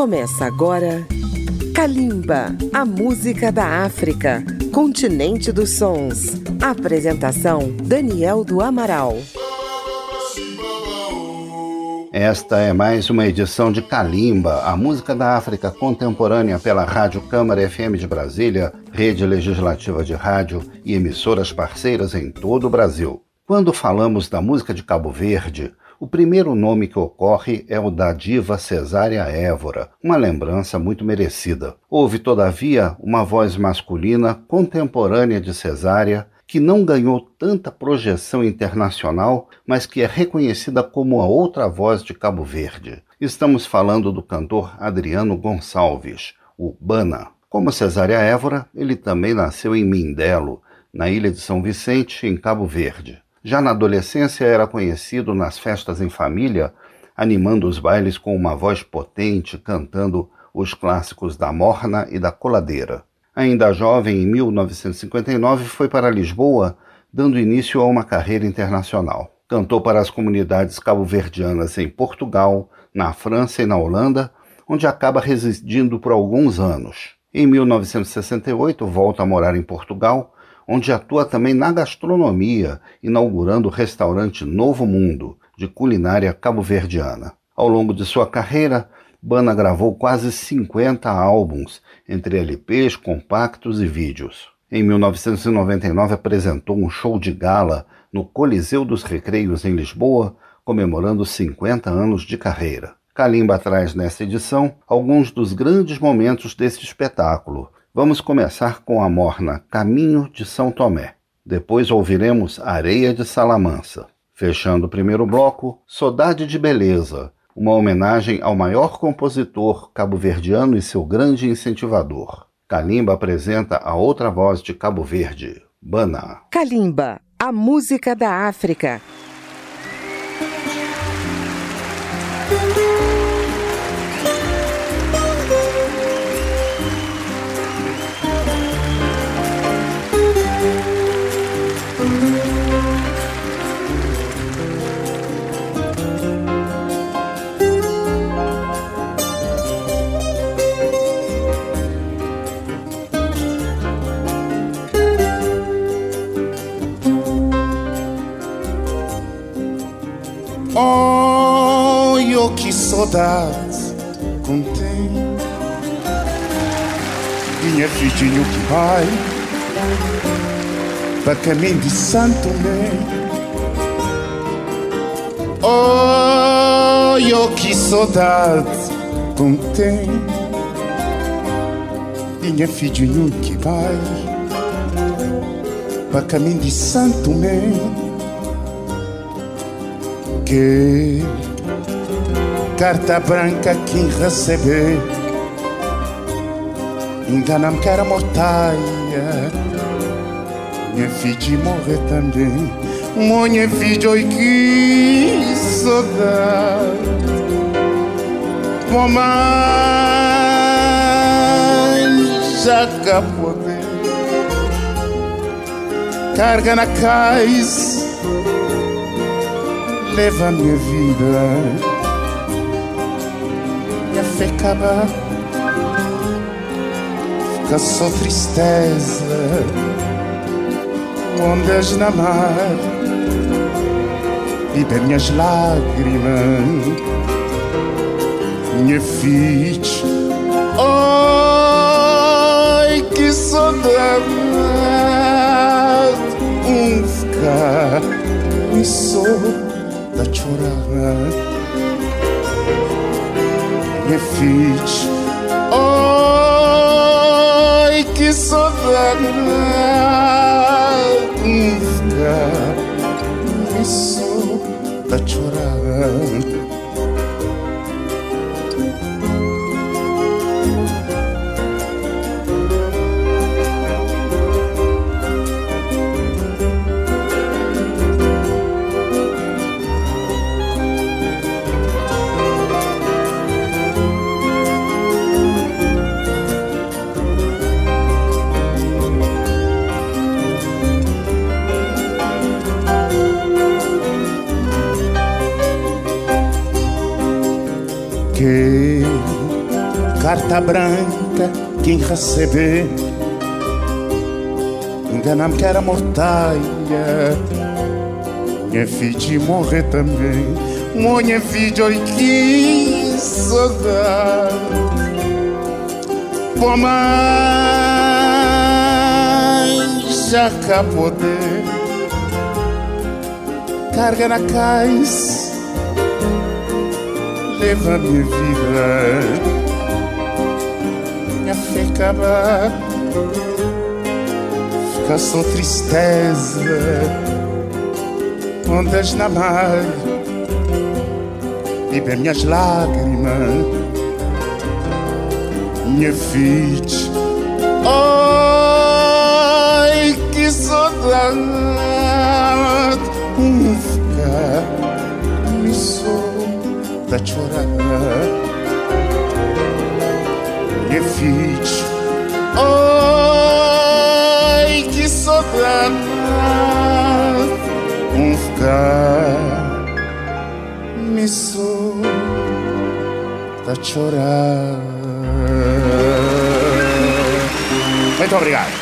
Começa agora Kalimba, a música da África, continente dos sons. Apresentação Daniel do Amaral. Esta é mais uma edição de Kalimba, a música da África contemporânea pela Rádio Câmara FM de Brasília, rede legislativa de rádio e emissoras parceiras em todo o Brasil. Quando falamos da música de Cabo Verde, o primeiro nome que ocorre é o da diva Cesária Évora, uma lembrança muito merecida. Houve, todavia, uma voz masculina contemporânea de Cesária que não ganhou tanta projeção internacional, mas que é reconhecida como a outra voz de Cabo Verde. Estamos falando do cantor Adriano Gonçalves, o Bana. Como Cesária Évora, ele também nasceu em Mindelo, na ilha de São Vicente, em Cabo Verde. Já na adolescência era conhecido nas festas em família, animando os bailes com uma voz potente, cantando os clássicos da Morna e da Coladeira. Ainda jovem, em 1959, foi para Lisboa, dando início a uma carreira internacional. Cantou para as comunidades cabo-verdianas em Portugal, na França e na Holanda, onde acaba residindo por alguns anos. Em 1968, volta a morar em Portugal, onde atua também na gastronomia, inaugurando o restaurante Novo Mundo, de culinária cabo-verdiana. Ao longo de sua carreira, Bana gravou quase 50 álbuns, entre LPs, compactos e vídeos. Em 1999 apresentou um show de gala no Coliseu dos Recreios em Lisboa, comemorando 50 anos de carreira. Kalimba traz nesta edição alguns dos grandes momentos desse espetáculo, Vamos começar com a morna Caminho de São Tomé. Depois ouviremos Areia de Salamança. Fechando o primeiro bloco, Saudade de Beleza, uma homenagem ao maior compositor cabo-verdiano e seu grande incentivador. Kalimba apresenta a outra voz de Cabo Verde, Bana. Kalimba, a música da África. Saudade contém Minha filhinho que vai? Para caminho de Santo Mé Oh, eu que saudade contém Minha filhinho que vai? Para caminho de Santo Mé Que carta branca quem receber Engana-me que era mortaia Minha filha morrer também. Minha filha, oi que saudade. Mamãe já acabou Carga na cais Leva minha vida se acaba Fica só tristeza Ondas na mar. E bem minhas lágrimas Minha filha Ai, que saudade. Um ficar Me sou da chorar refite. Ai, que saudade carta branca quem receber? Enganam que era mortalha. Minha filha morrer também. Minha filha, oi que saudade. Pô mãe, já cá poder Carga na cais Leva minha vida minha fé acabar Fica só tristeza Ondas na mar. E minhas lágrimas Minha filha Ai, que saudade. Fica Me sou da chorar filha. Ai, que saudade um ficar me sou chorar. Muito obrigado.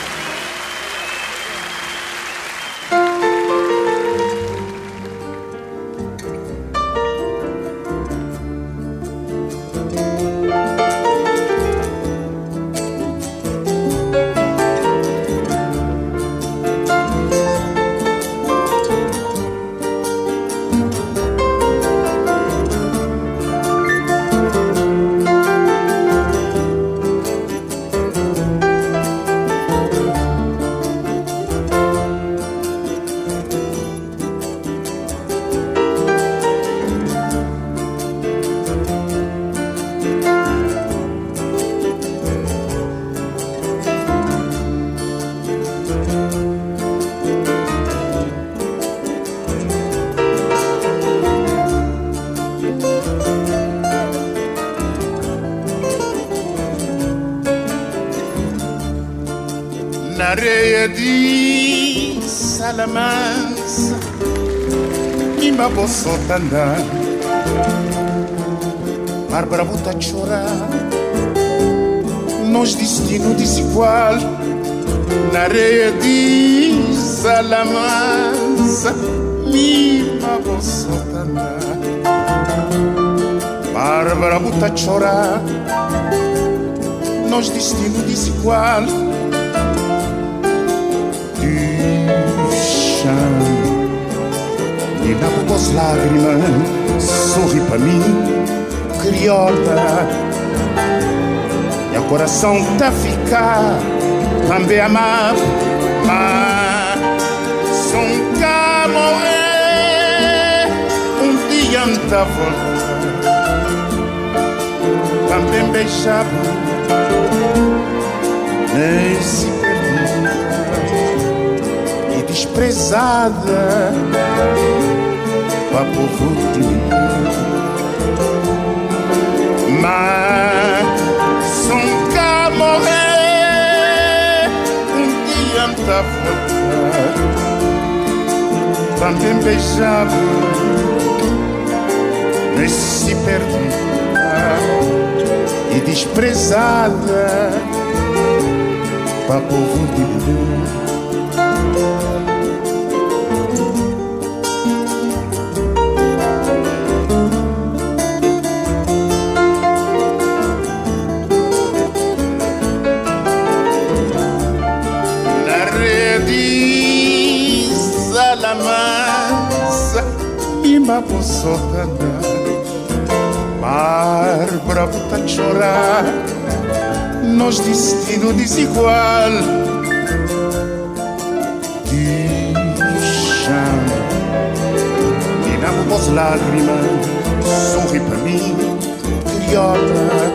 Sotana Bárbara volta a chorar Nós destino desigual Na areia de Salamanca Mima Sotana Bárbara volta a chorar Nós destino desigual e lavo tuas lágrimas, sorri para mim, criola. Meu coração tá ficar, também amar, mas um cá morrer, um dia anda também beijava, e desprezada papo fútil Mas cá morrer Um dia anda voltar Também beijava Nesse perdida E desprezada. Papo fútil po sotana Mar bravo tá chorar. Nós destino desigual Deixa Minha voz lágrima Sorri pra mim Criola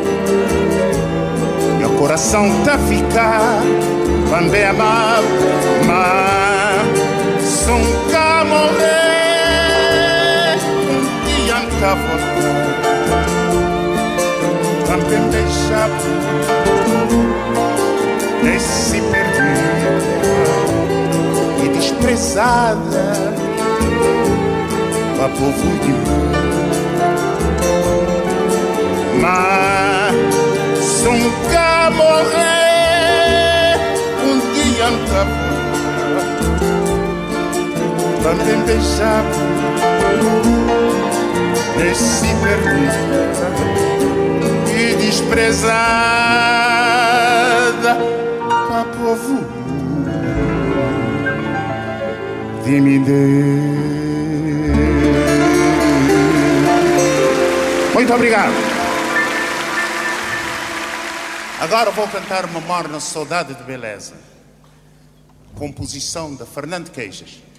Meu coração tá ficar Quando amar Mas são cá morrer nunca voltar. Também deixava nesse perdida e desprezada para povo de Mas para morrer. Um dia anta também beijado nesse perdida e desprezada para povo de me Muito obrigado. Agora vou cantar uma morna saudade de beleza. Composição de Fernando Queixas.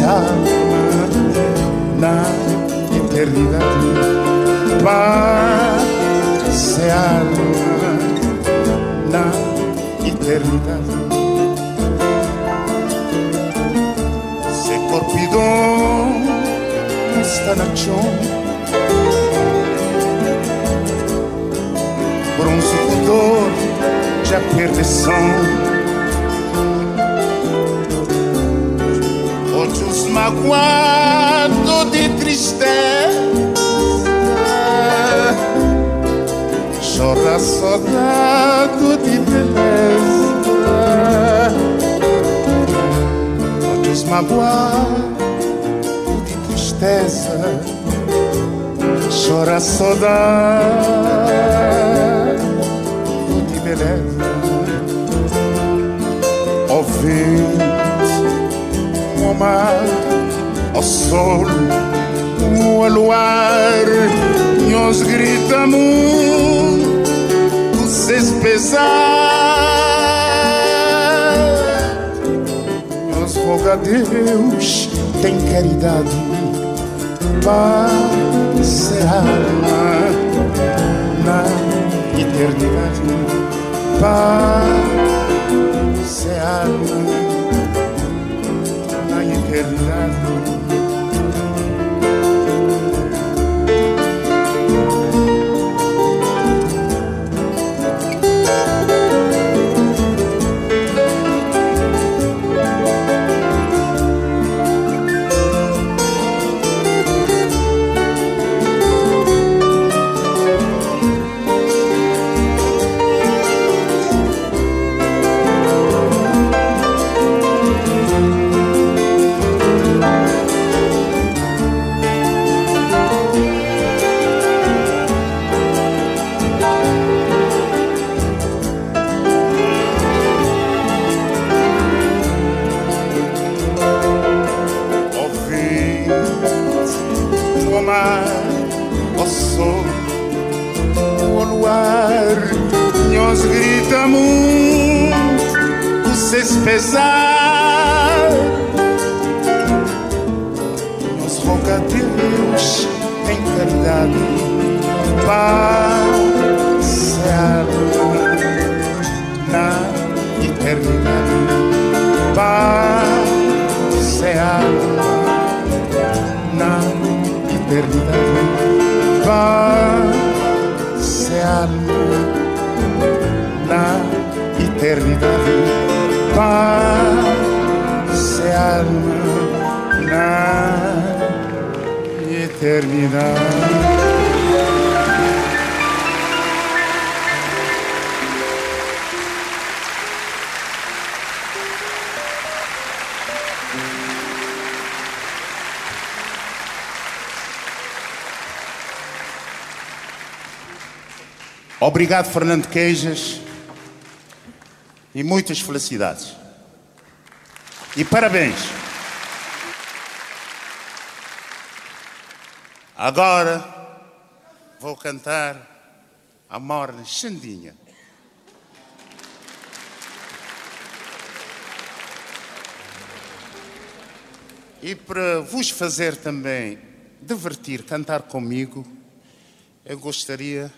de alma, la eternidad va se alma, la eternidad. Se colpidó esta nación. Por un futuro de perdição os magoado de tristeza. Chora saudade de beleza. Muitos magoado de tristeza. Chora saudade de beleza. Ouvir aroma ao sol, o luar nos gritamos muito dos pesar. Nós roga Deus, tem caridade, paz alma na eternidade. Paz alma. eternado Obrigado, Fernando Queijas, e muitas felicidades. E parabéns. Agora vou cantar a morna Xandinha. E para vos fazer também divertir, cantar comigo, eu gostaria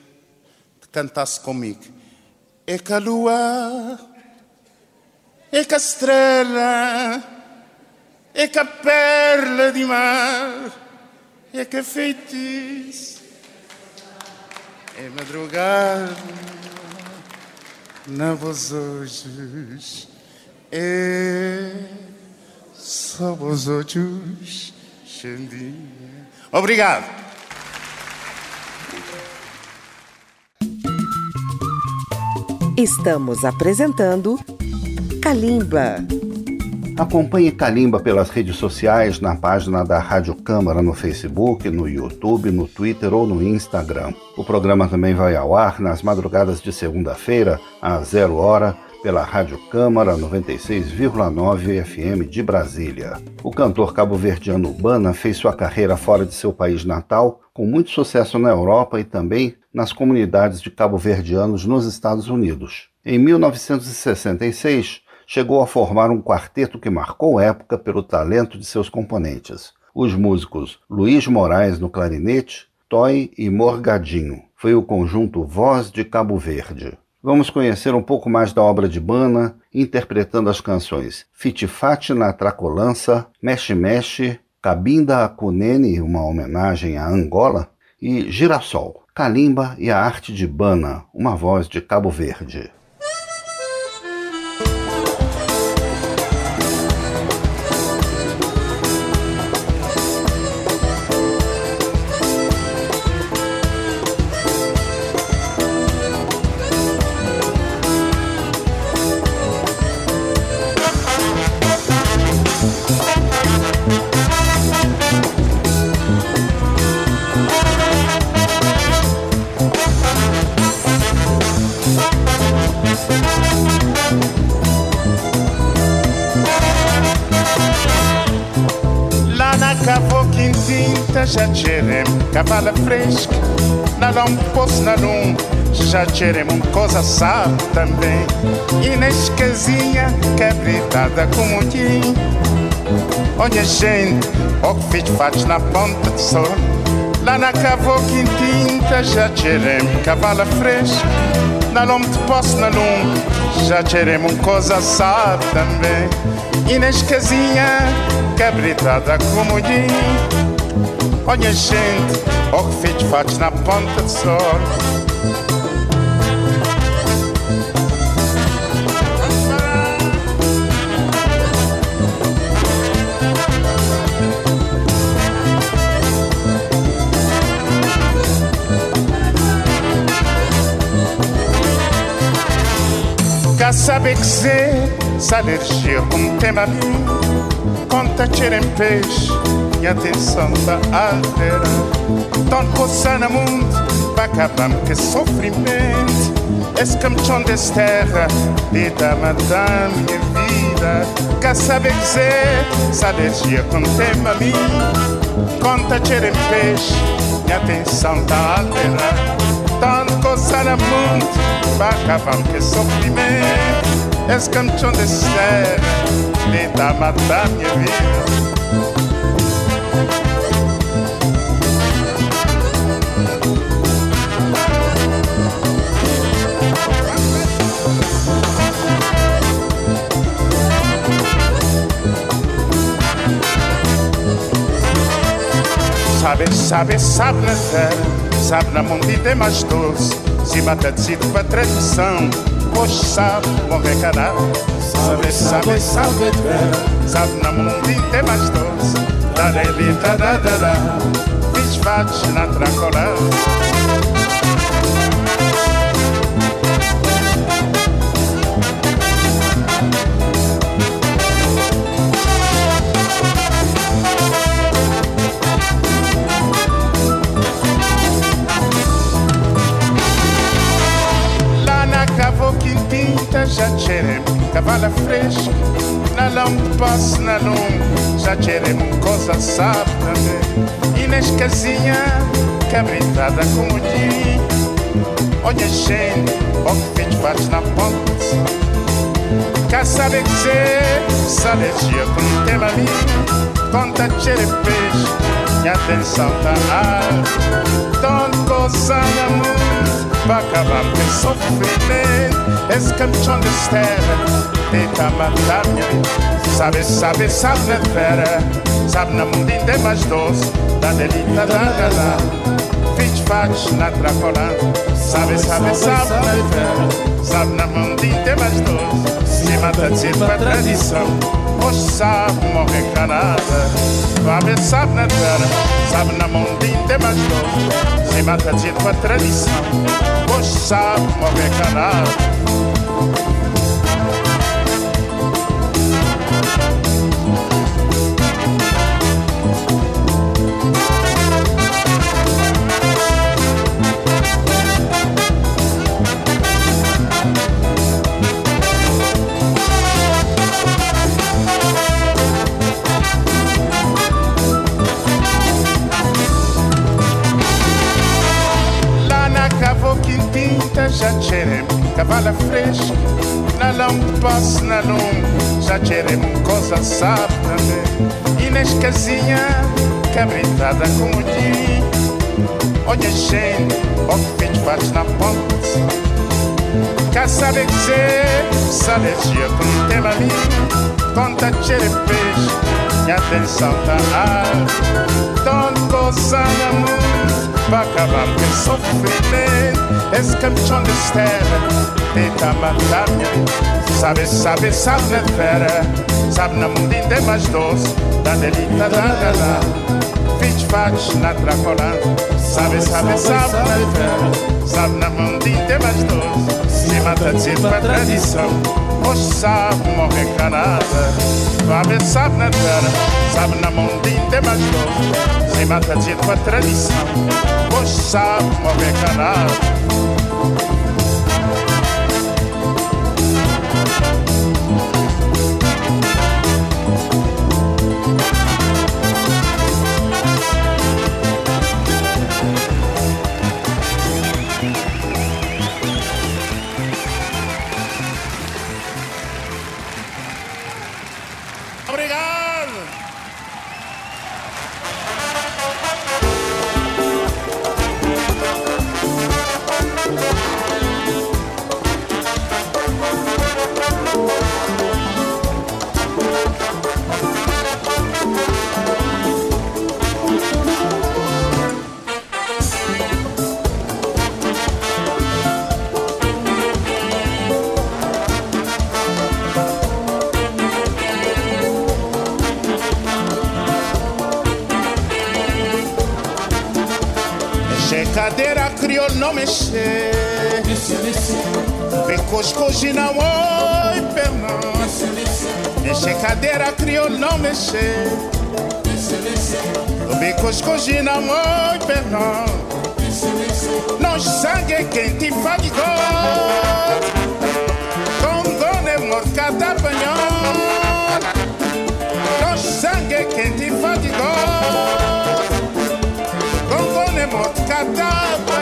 cantasse comigo. É que a lua, é que a estrela, é que a perla de mar, é que a feitiço, é madrugada, na voz hoje, é só vos olhos, Xandinha. Obrigado. Estamos apresentando Kalimba. Acompanhe Kalimba pelas redes sociais, na página da Rádio Câmara no Facebook, no YouTube, no Twitter ou no Instagram. O programa também vai ao ar nas madrugadas de segunda-feira, às zero hora, pela Rádio Câmara 96,9 FM de Brasília. O cantor cabo-verdiano Urbana fez sua carreira fora de seu país natal, com muito sucesso na Europa e também nas comunidades de cabo-verdianos nos Estados Unidos. Em 1966, chegou a formar um quarteto que marcou época pelo talento de seus componentes. Os músicos Luiz Moraes no clarinete, Toy e Morgadinho. Foi o conjunto Voz de Cabo Verde. Vamos conhecer um pouco mais da obra de Bana, interpretando as canções Fitifate na Tracolança, Mexe Mexe, Cabinda Akunene, uma homenagem à Angola, e Girassol, Kalimba e a Arte de Bana, uma voz de Cabo Verde. Um poço na lum, já tirem uma coisa sabe também. E nas casinha cabritada como um tim, olha gente, o que fiz faz na ponta do sol. Lá na cavo quintinta já tirem cavala fresca, nada um poço na lum, já tirem uma coisa sabe também. E nas casinha cabritada como um tim, Olha gente, o que fez faz na ponta do sol sei, se alergia com tema mim, conta tirem peixe minha atenção está alterar. Tão coçando mundo, para acabar que sofrimento. Esse campeão dessa terra, vida matar minha vida. Quer saber dizer, se alergia com tema a mim. Conta tirem peixe, minha atenção está alterar. Tão coçando mundo, para acabar que sofrimento. Esse campeão dessa terra, vida matar minha vida. Sabe, sabe, sabe na terra, sabe na mundita é mais doce. Se mata decido para tradição, Poxa, sabe, morrer canal Sabe, sabe, sabe, sabe na mundo tem mais doce. Da levita, da, da, da. Fatos na tracolã tirem cavala fresca na lampas na lum tirem coisa sabe também e nas casinhas cabritada com o dia olha gente o que fez faz na ponte cá sabe dizer sabe dia com tema mim conta tirem peixe e atenção tá alta don't go sana acabar com sofrimento Esse que me understand Tenta matar-me Sabe, sabe, sabe fera Sabe na mundinha é mais doce Da delita da gala Fiz faz na tracolã Sabe, sabe, sabe fera Sabe na mundinha é mais doce Se mata de para tradição Hoje sabe morrer canada. Sabe, sabe na fera Sabe na mundinha é mais doce Se mata de para tradição Hoje sabe morrer cavala fresca na lampas na lum já tirem coisa sabe também. E nas casinhas cabritada com o dia. Olha gente o que fez faz na ponte. Cá sabe dizer? Salegia com tema ali conta peixe e atenção tá alta don't go sana para acabar com sofrimento Esse que me understand Tenta matar-me Sabe, sabe, sabe na fera Sabe na mundinha mais doce. Da delita da gala Fiz faz na tracolã Sabe, sabe, sabe na fera Sabe na mundinha mais doce. Se mata de para tradição. Hoje sabe morrer canada. Sabe, sabe na fera Sabe na mundinha mais doce Se mata de para tradição Hoje sabe morrer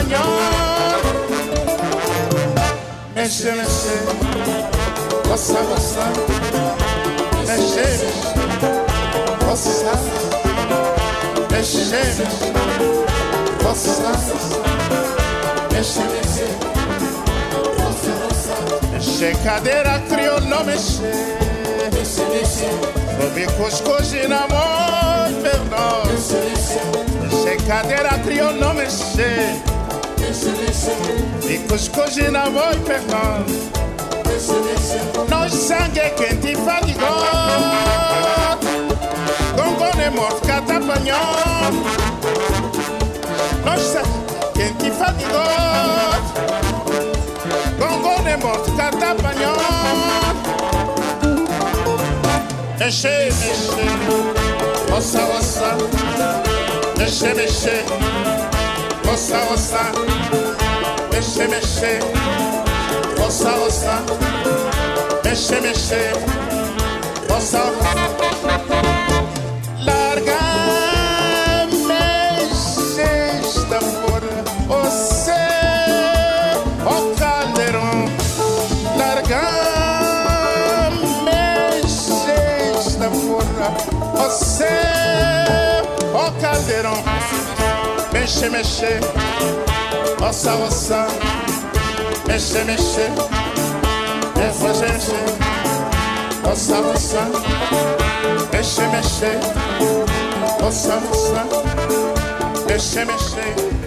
mañana. Mexe, mexe, goza, goza. Mexe, goza. Mexe, goza. Mexe, mexe, goza, goza. Mexe, cadeira crioulo, mexe. Mexe, mexe. Sobe cuscuz na mão, perdão. Mexe, mexe. Se cadeira criou não ikusikuzina moipeko nosange kenti fadigo gongone morkata panyo nosa kenti fadigo gongone morkata panyo mexe mexe ossa ossa mexe mexe osa osa Meche meche. Osa osa Meche meche. Osa osa meche meche. Osa osa Meche meche. Meche meche. Osa osa Meche meche. Osa osa Meche meche.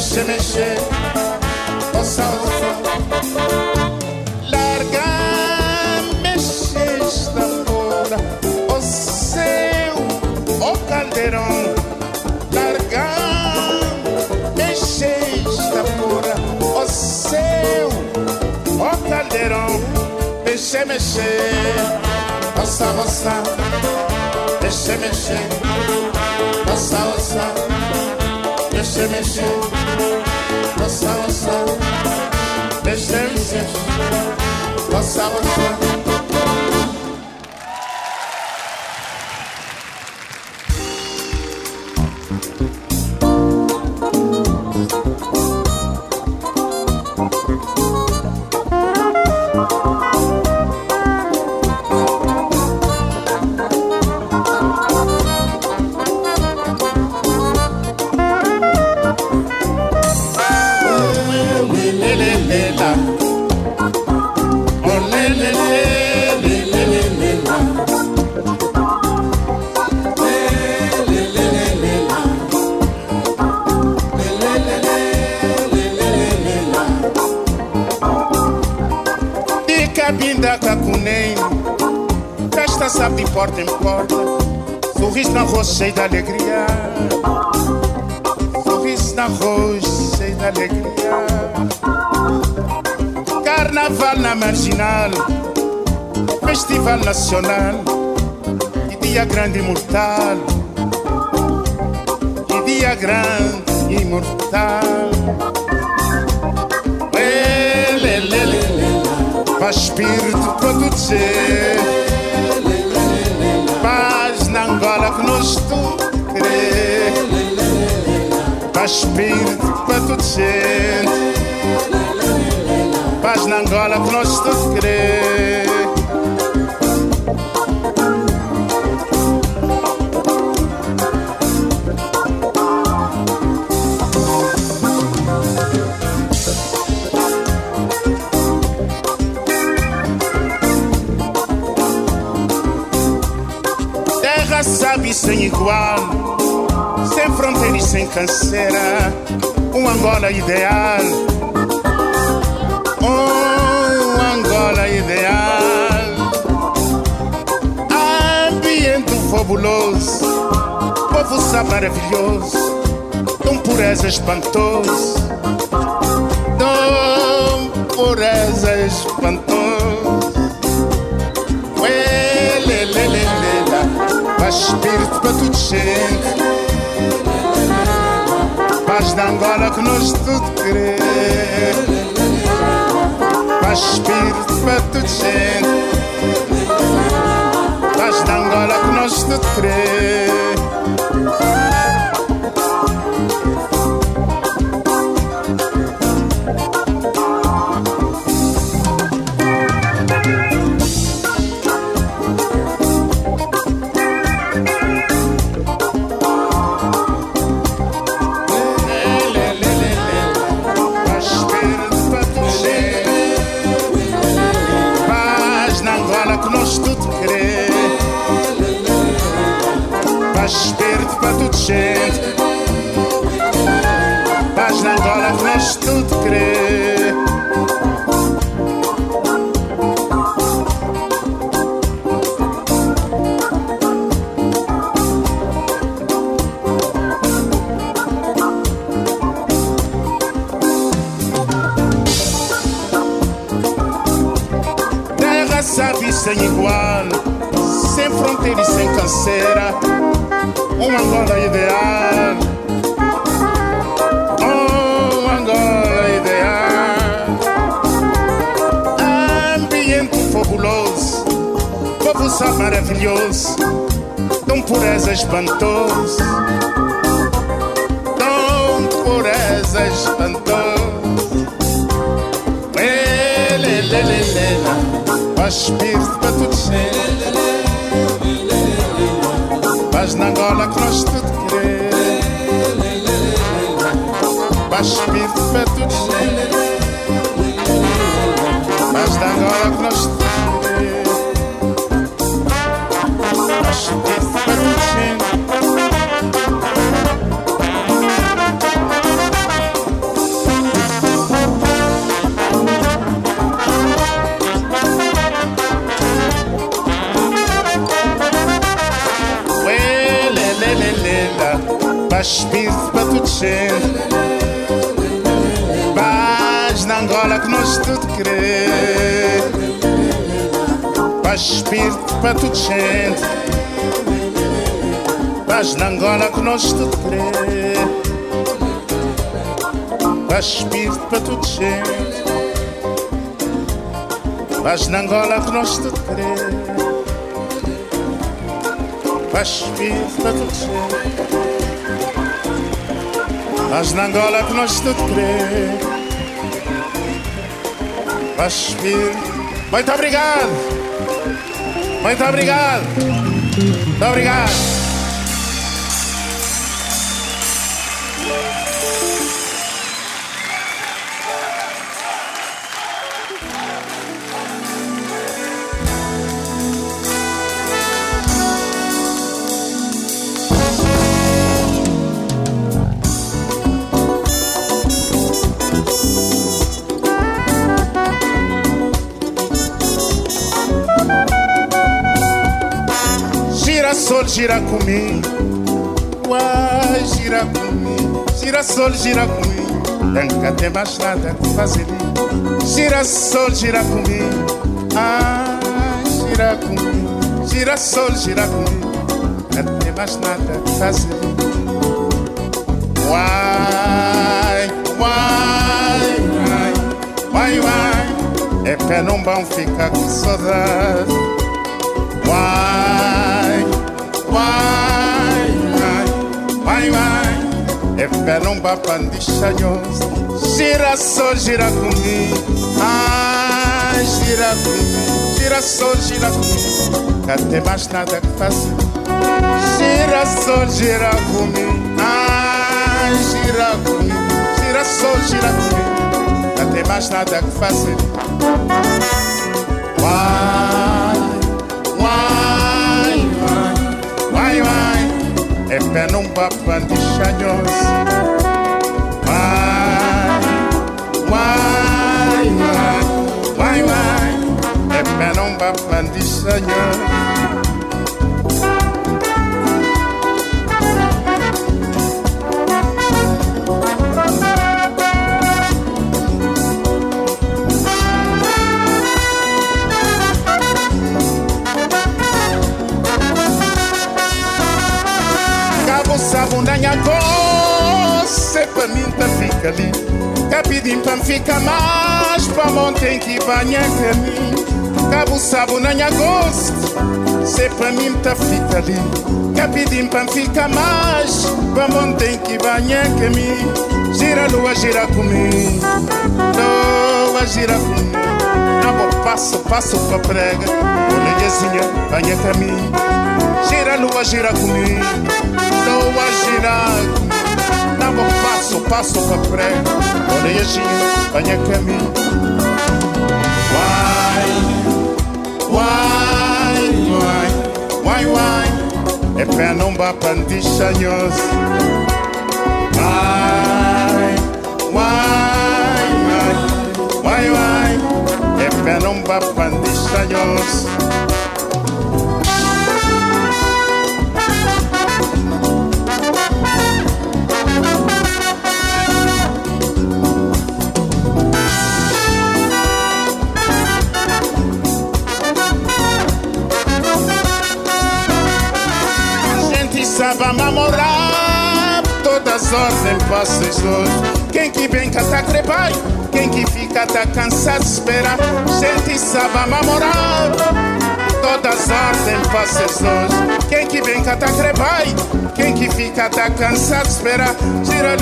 Mexe, mexe. Ossa, ossa Larga Mexe esta fora O seu O caldeirão. Larga Mexe esta fora O seu O caldeirão. Mexe, mexe. Ossa, ossa Mexe, mexe. Ossa, ossa istemesi Nasıl olsa Beşler istemesi Nasıl olsa cheio de alegria. Sorriso na roça cheio de alegria. Carnaval na marginal, festival nacional, e dia grande imortal, e dia grande imortal. Ele, ele, ele, faz espírito produzir, Magnus, tu crees Paz espírito para tudo ser Paz na Angola, que nós tu crees sem igual sem fronteiras, sem canseira, um Angola ideal. Um Angola ideal. Ambiente fabuloso, povo maravilhoso, tão pureza espantoso. Espírito para tudo gente Paz da Angola que nos tudo querer. Paz espírito para tudo gente Paz da Angola que nos tudo querer espírito Nós tudo querer. Paz espírito para tudo gente. Paz na Angola que nós tudo querer. Paz espírito para tudo gente. Paz na Angola que nós tudo querer. Paz espírito para tudo gente. Mas na Angola que nós tudo crer Muito obrigado. Muito obrigado. Muito obrigado gira comigo, uai, gira comigo. Girassol gira comigo, nunca tem mais nada que fazer. Girassol gira comigo, ah, gira comigo. Girassol gira comigo, não tem mais nada que fazer. Uai, uai, uai, uai, uai. É pé não vão ficar com saudade. Uai. Vai, vai, vai, vai. É num babandichanhoso. Gira só, gira comigo. Ah, gira comigo. Gira só, gira comigo. Não tem mais nada que fazer. Gira só, gira comigo. Ah, gira comigo. Gira só, gira comigo. Não tem mais nada que fazer. Vai, Para não papa de Why, why, why, why, why? Sabundanha goce pra mim tá fica ali. Capidim pra fica mais Pra montem que banha caminho Cabo sabundanha goce Se pra mim tá fica ali. Capidim pra fica mais Pra montem que banha caminho Gira lua, gira comigo Lua, gira comigo Não vou passo, passo pra prega. Olhezinha, banha caminho Gira lua, gira comigo andam a girar Dava um passo, passo a frente. Olha a gira, venha caminho. Uai, uai, uai, uai, uai. É pé não vá pandichanhos Uai, uai, uai, uai, uai. É pé não vá pandichanhos Todas ordens passas hoje Quem que vem cá tá crepai Quem que fica tá cansado de esperar Gente sabe namorar Todas ordens passas hoje Quem que vem cá tá crepai Quem que fica tá cansado de esperar Gira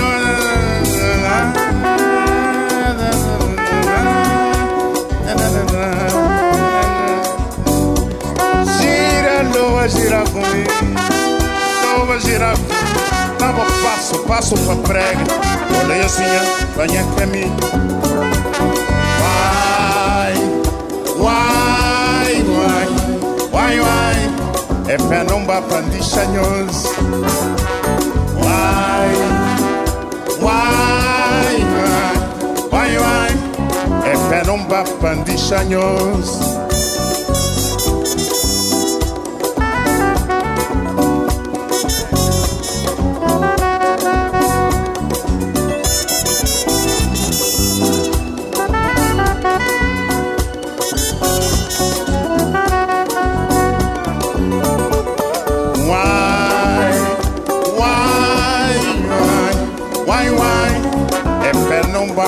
Gira lua, gira comigo vai girar Dava passo, passo pra prega. Oleiozinha, banha assim, caminho Uai, uai, uai Uai, vai. É pé não bapandisha nhoz vai, uai, uai Uai, uai É pé não bapandisha nhoz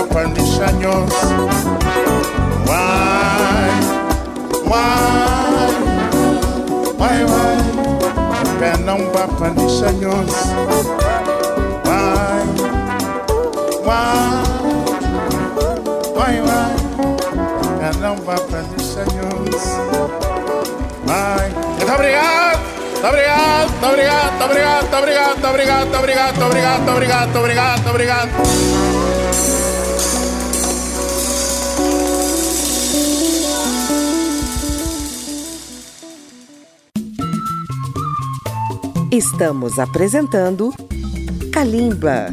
vai Pé não vá pandichanhos Vai, vai, vai, vai Pé não vá pandichanhos Vai, muito obrigado Obrigado, obrigado, obrigado, obrigado, obrigado, obrigado, obrigado, obrigado, obrigado, obrigado. Estamos apresentando Kalimba.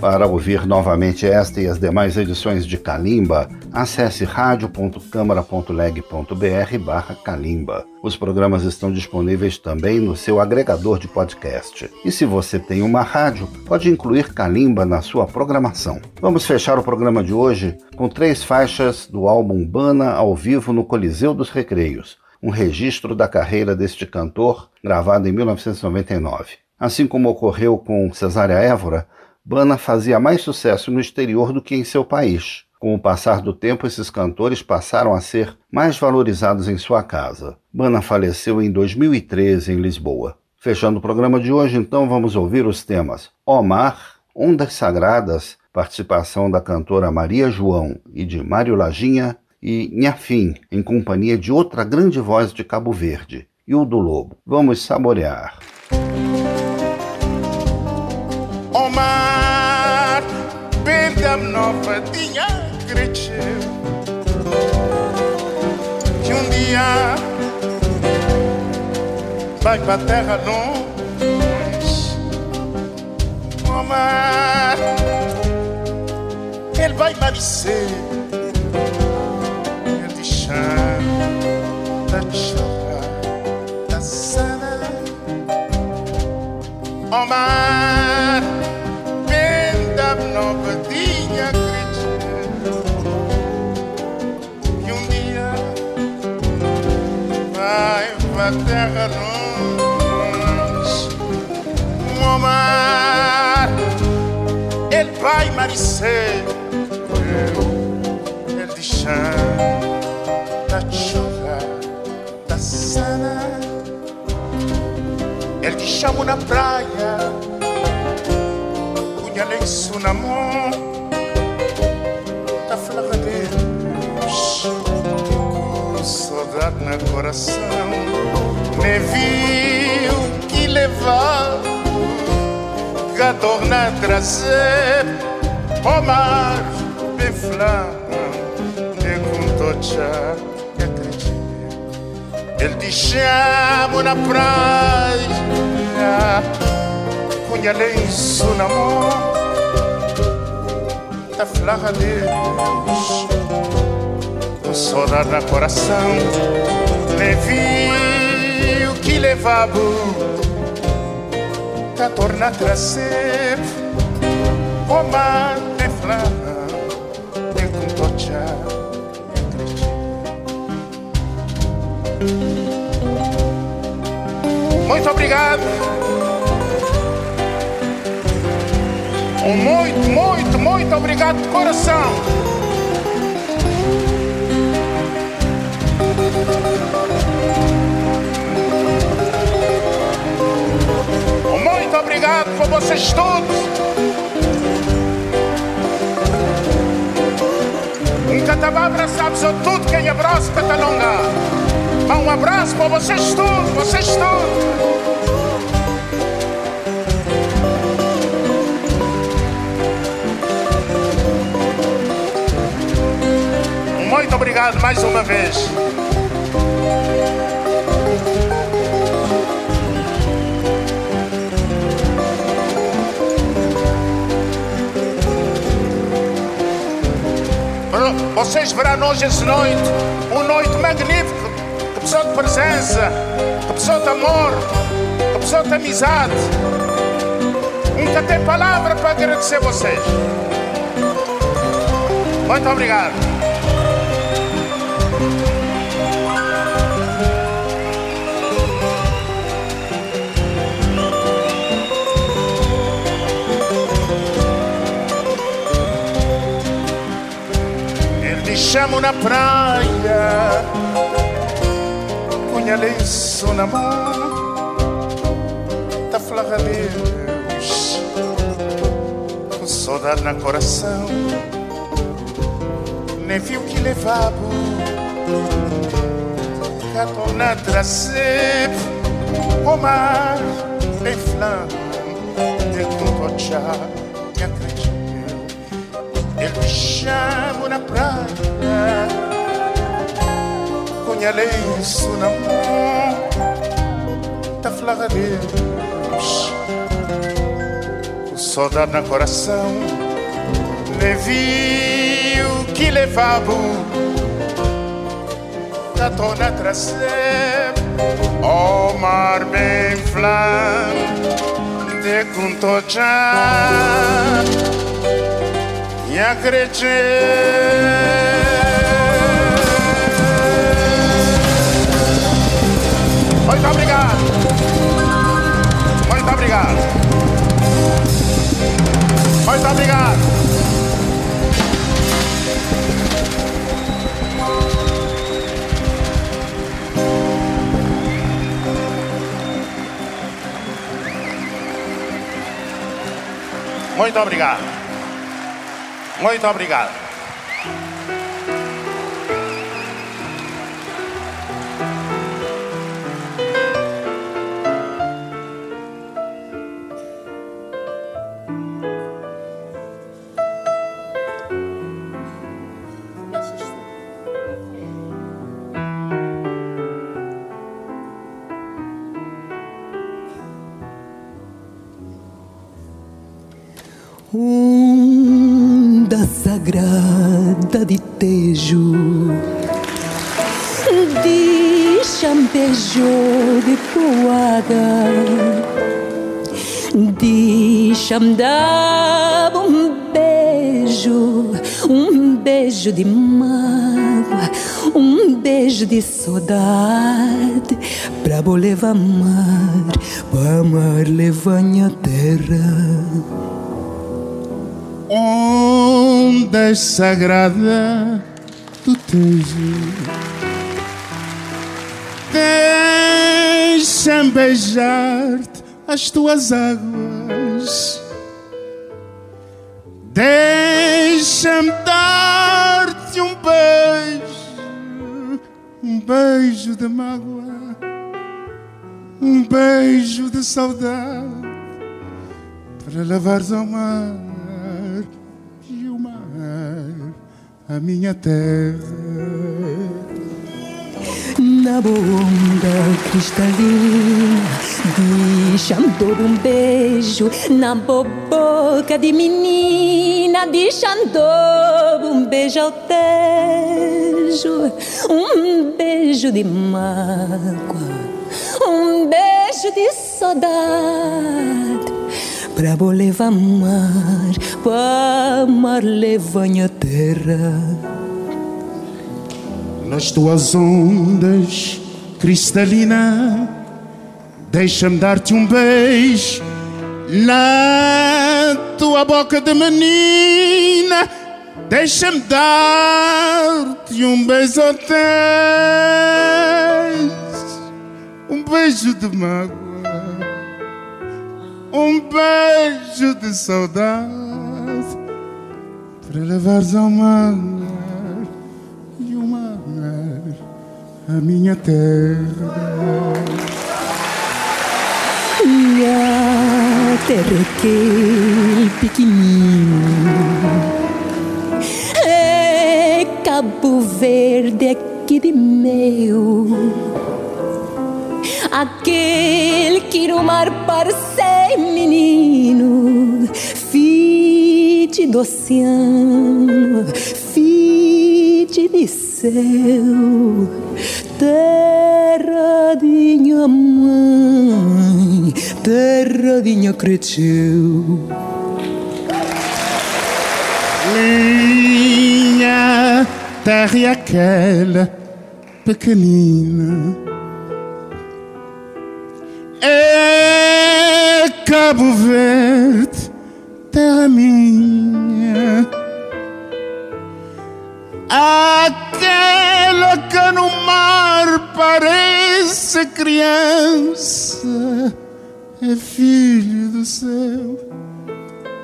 Para ouvir novamente esta e as demais edições de Kalimba, acesse radio.câmara.leg.br barra Kalimba. Os programas estão disponíveis também no seu agregador de podcast. E se você tem uma rádio, pode incluir Kalimba na sua programação. Vamos fechar o programa de hoje com três faixas do álbum Bana ao vivo no Coliseu dos Recreios, um registro da carreira deste cantor, gravado em 1999. Assim como ocorreu com Cesária Évora, Bana fazia mais sucesso no exterior do que em seu país. Com o passar do tempo, esses cantores passaram a ser mais valorizados em sua casa. Bana faleceu em 2013 em Lisboa. Fechando o programa de hoje, então, vamos ouvir os temas Omar, Ondas Sagradas, participação da cantora Maria João e de Mário Lajinha, e Nhafim, em companhia de outra grande voz de Cabo Verde, Hildo Lobo. Vamos saborear. Omar, perdão nova tinha cresceu que um dia vai pra terra longe Omar, ele vai parecer da chorar da sana Omar, venda nova tinha cresceu que um dia vai pra terra longe Omar, ele vai te te chama na praia. Punha lenço na mão. Da flaca saudade no coração. Me viu que levar que torna a trazer. O mar bem flama e com tocha que acredita ele te chama na praia punha lenço na mão da flaca Deus com saudade no coração me viu que levava que torna trazer o mar de flama e com tocha Muito obrigado. Muito, muito, obrigado de coração. Muito obrigado por vocês todos. Um catabá abraçados a tudo quem abraça Catalonga. Um abraço para vocês todos, vocês todos. Muito obrigado mais uma vez. Vocês verão hoje essa noite, uma noite magnífica, que pessoa de presença, que pessoa de amor, que pessoa de amizade. Nunca tem palavra para agradecer vocês. Muito obrigado. Ele chama na praia, punha lenço na mão, da flaga Deus, com saudade no coração, nem viu que levava, gato na o mar em flama, de contochá, me acreditou. Chama na praia. Com lenço na mão Da flaga Deus. Com saudade no coração Me viu que levava Da tona trazer O mar bem flam De conto já e acredite. Muito obrigado. Muito obrigado. Muito obrigado. Muito obrigado. Muito obrigado. Champejo de poada de chamdava um beijo um beijo de mágoa um beijo de saudade pra levar mar pra amar levar a terra ondas sagrada do Tejo. Deixa-me beijar-te as tuas águas. Deixa-me dar-te um beijo, um beijo de mágoa, um beijo de saudade para lavares ao mar a minha terra. Na onda cristalina, deixando um beijo na boca de menina, deixando um beijo ao tejo, um beijo de mágoa, um beijo de saudade. Para vou levar mar, para mar levar a terra. Nas tuas ondas cristalina, deixa-me dar-te um beijo na tua boca de menina. Deixa-me dar-te um beijo um beijo de mágoa um beijo de saudade para levares ao mar a minha terra. Minha terra é que pequenino é Cabo Verde aqui de meu. Aquele que no mar parece menino, fite do oceano, fite de céu, terra de minha mãe, terra de minha cresceu. Minha terra é aquela pequenina é Cabo Verde, terra minha. Aquela que no mar parece criança, é filho do céu,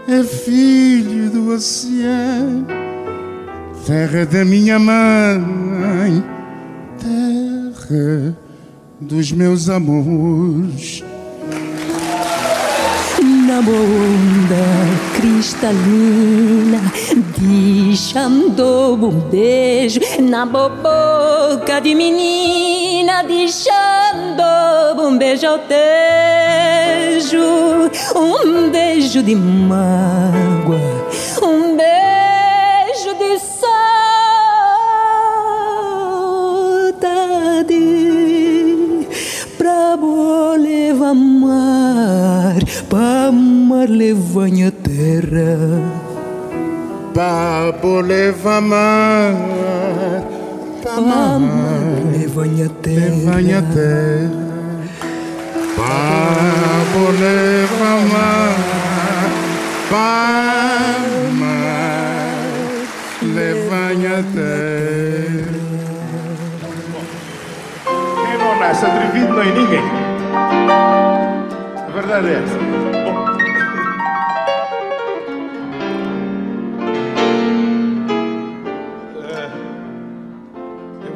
é filho do oceano, terra da minha mãe, terra dos meus amores. Na onda cristalina, deixando um beijo na boca de menina, deixando um beijo ao tejo, um beijo de mágoa, amar levanha terra. Babo leva amar, para amar levanha terra. Levanha terra. Babo leva para amar levanha terra. Quem não nasce atrevido não é ninguém verdade é essa.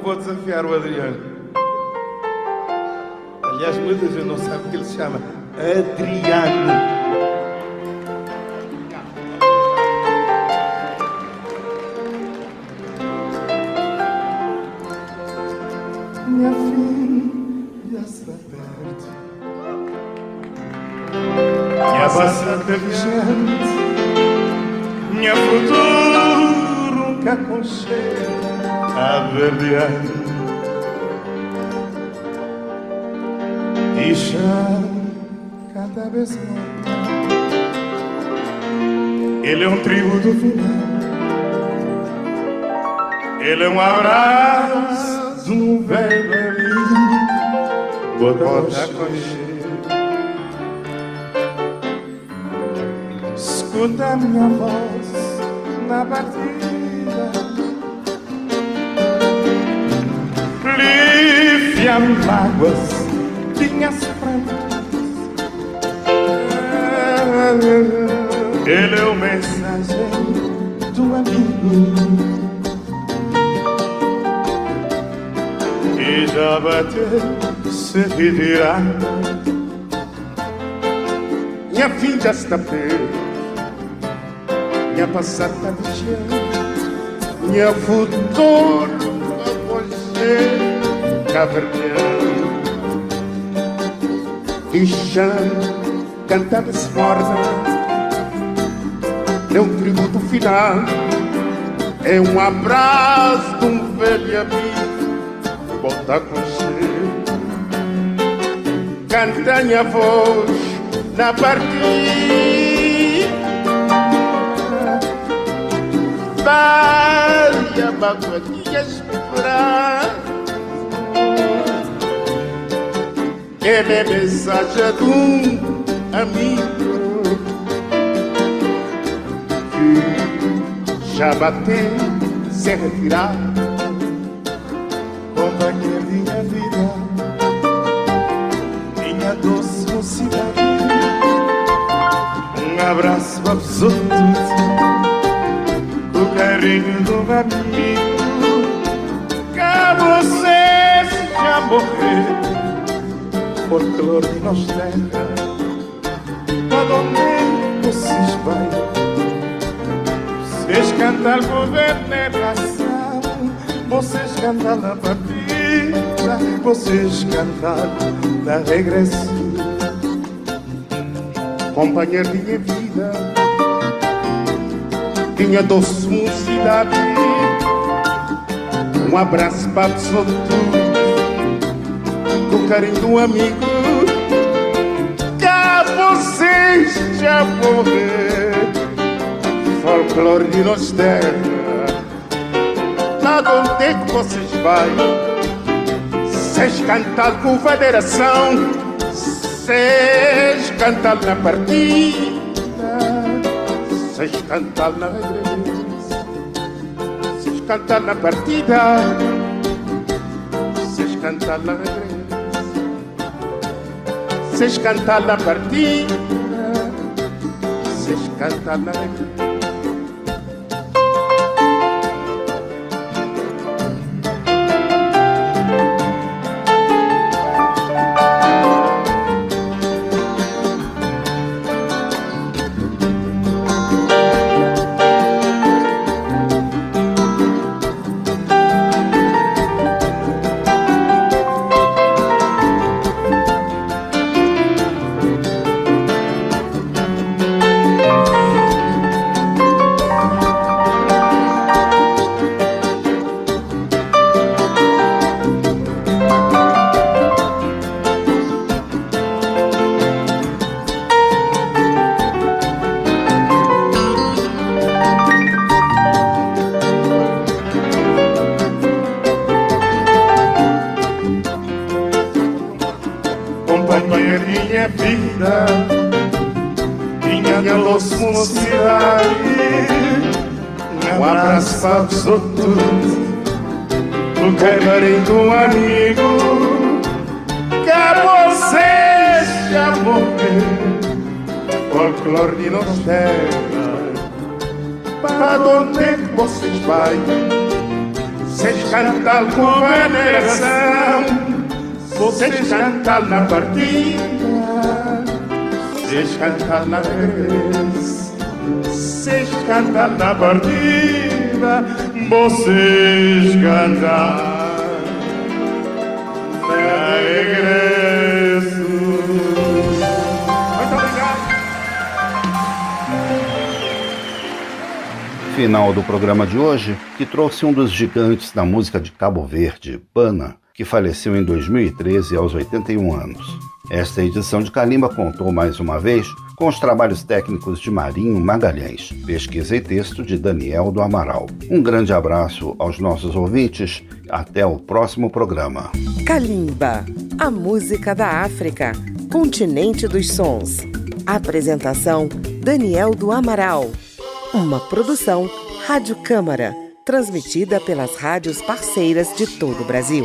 Vou desafiar o Adriano. Aliás, muita gente não sabe que ele se chama Adriano. minha filha se perde. Minha passada vigente, minha futuro que aconchega vez mais ele é um tributo final. Ele é um abraço um velho amigo. Bota cheiro. Escuta minha voz na partida Livre mágoas minhas prantas Ele é o mensageiro do amigo já bater se virar Minha vida está perto Minha passada vigente Minha futuro a você caverneando. E cantar desmorda É um tributo final É um abraço de um velho amigo volta com você. Canta minha voz na partida. Vai a que esperar. Ele é mensagem de amigo. Que já bateu sem retirar. Companhia minha vida, minha doce mocidade. Um abraço absoluto, o carinho do amigo. Que você já morreu, folclore de nós vocês vão? Vocês cantam por veneração, vocês cantam na partida vocês cantar na regresso. Companheiro minha vida Minha doce mocidade Um abraço para todo Com carinho do amigo já morrer Folclore de nós terra Nada onde é que vocês vão Seis cantar com federação, seis cantar na partida, seis cantar na regressa, seis cantar na partida, seis cantar na regressa, seis cantar na partida, seis cantar pai. Seis cantal com veneração, vocês cantal na partida, seis cantal na vez, seis cantal na partida, vocês cantal. Final do programa de hoje, que trouxe um dos gigantes da música de Cabo Verde, Pana, que faleceu em 2013 aos 81 anos. Esta edição de Calimba contou mais uma vez com os trabalhos técnicos de Marinho Magalhães, pesquisa e texto de Daniel do Amaral. Um grande abraço aos nossos ouvintes, até o próximo programa. Calimba, a música da África, continente dos sons. Apresentação Daniel do Amaral. Uma produção Rádio Câmara, transmitida pelas rádios parceiras de todo o Brasil.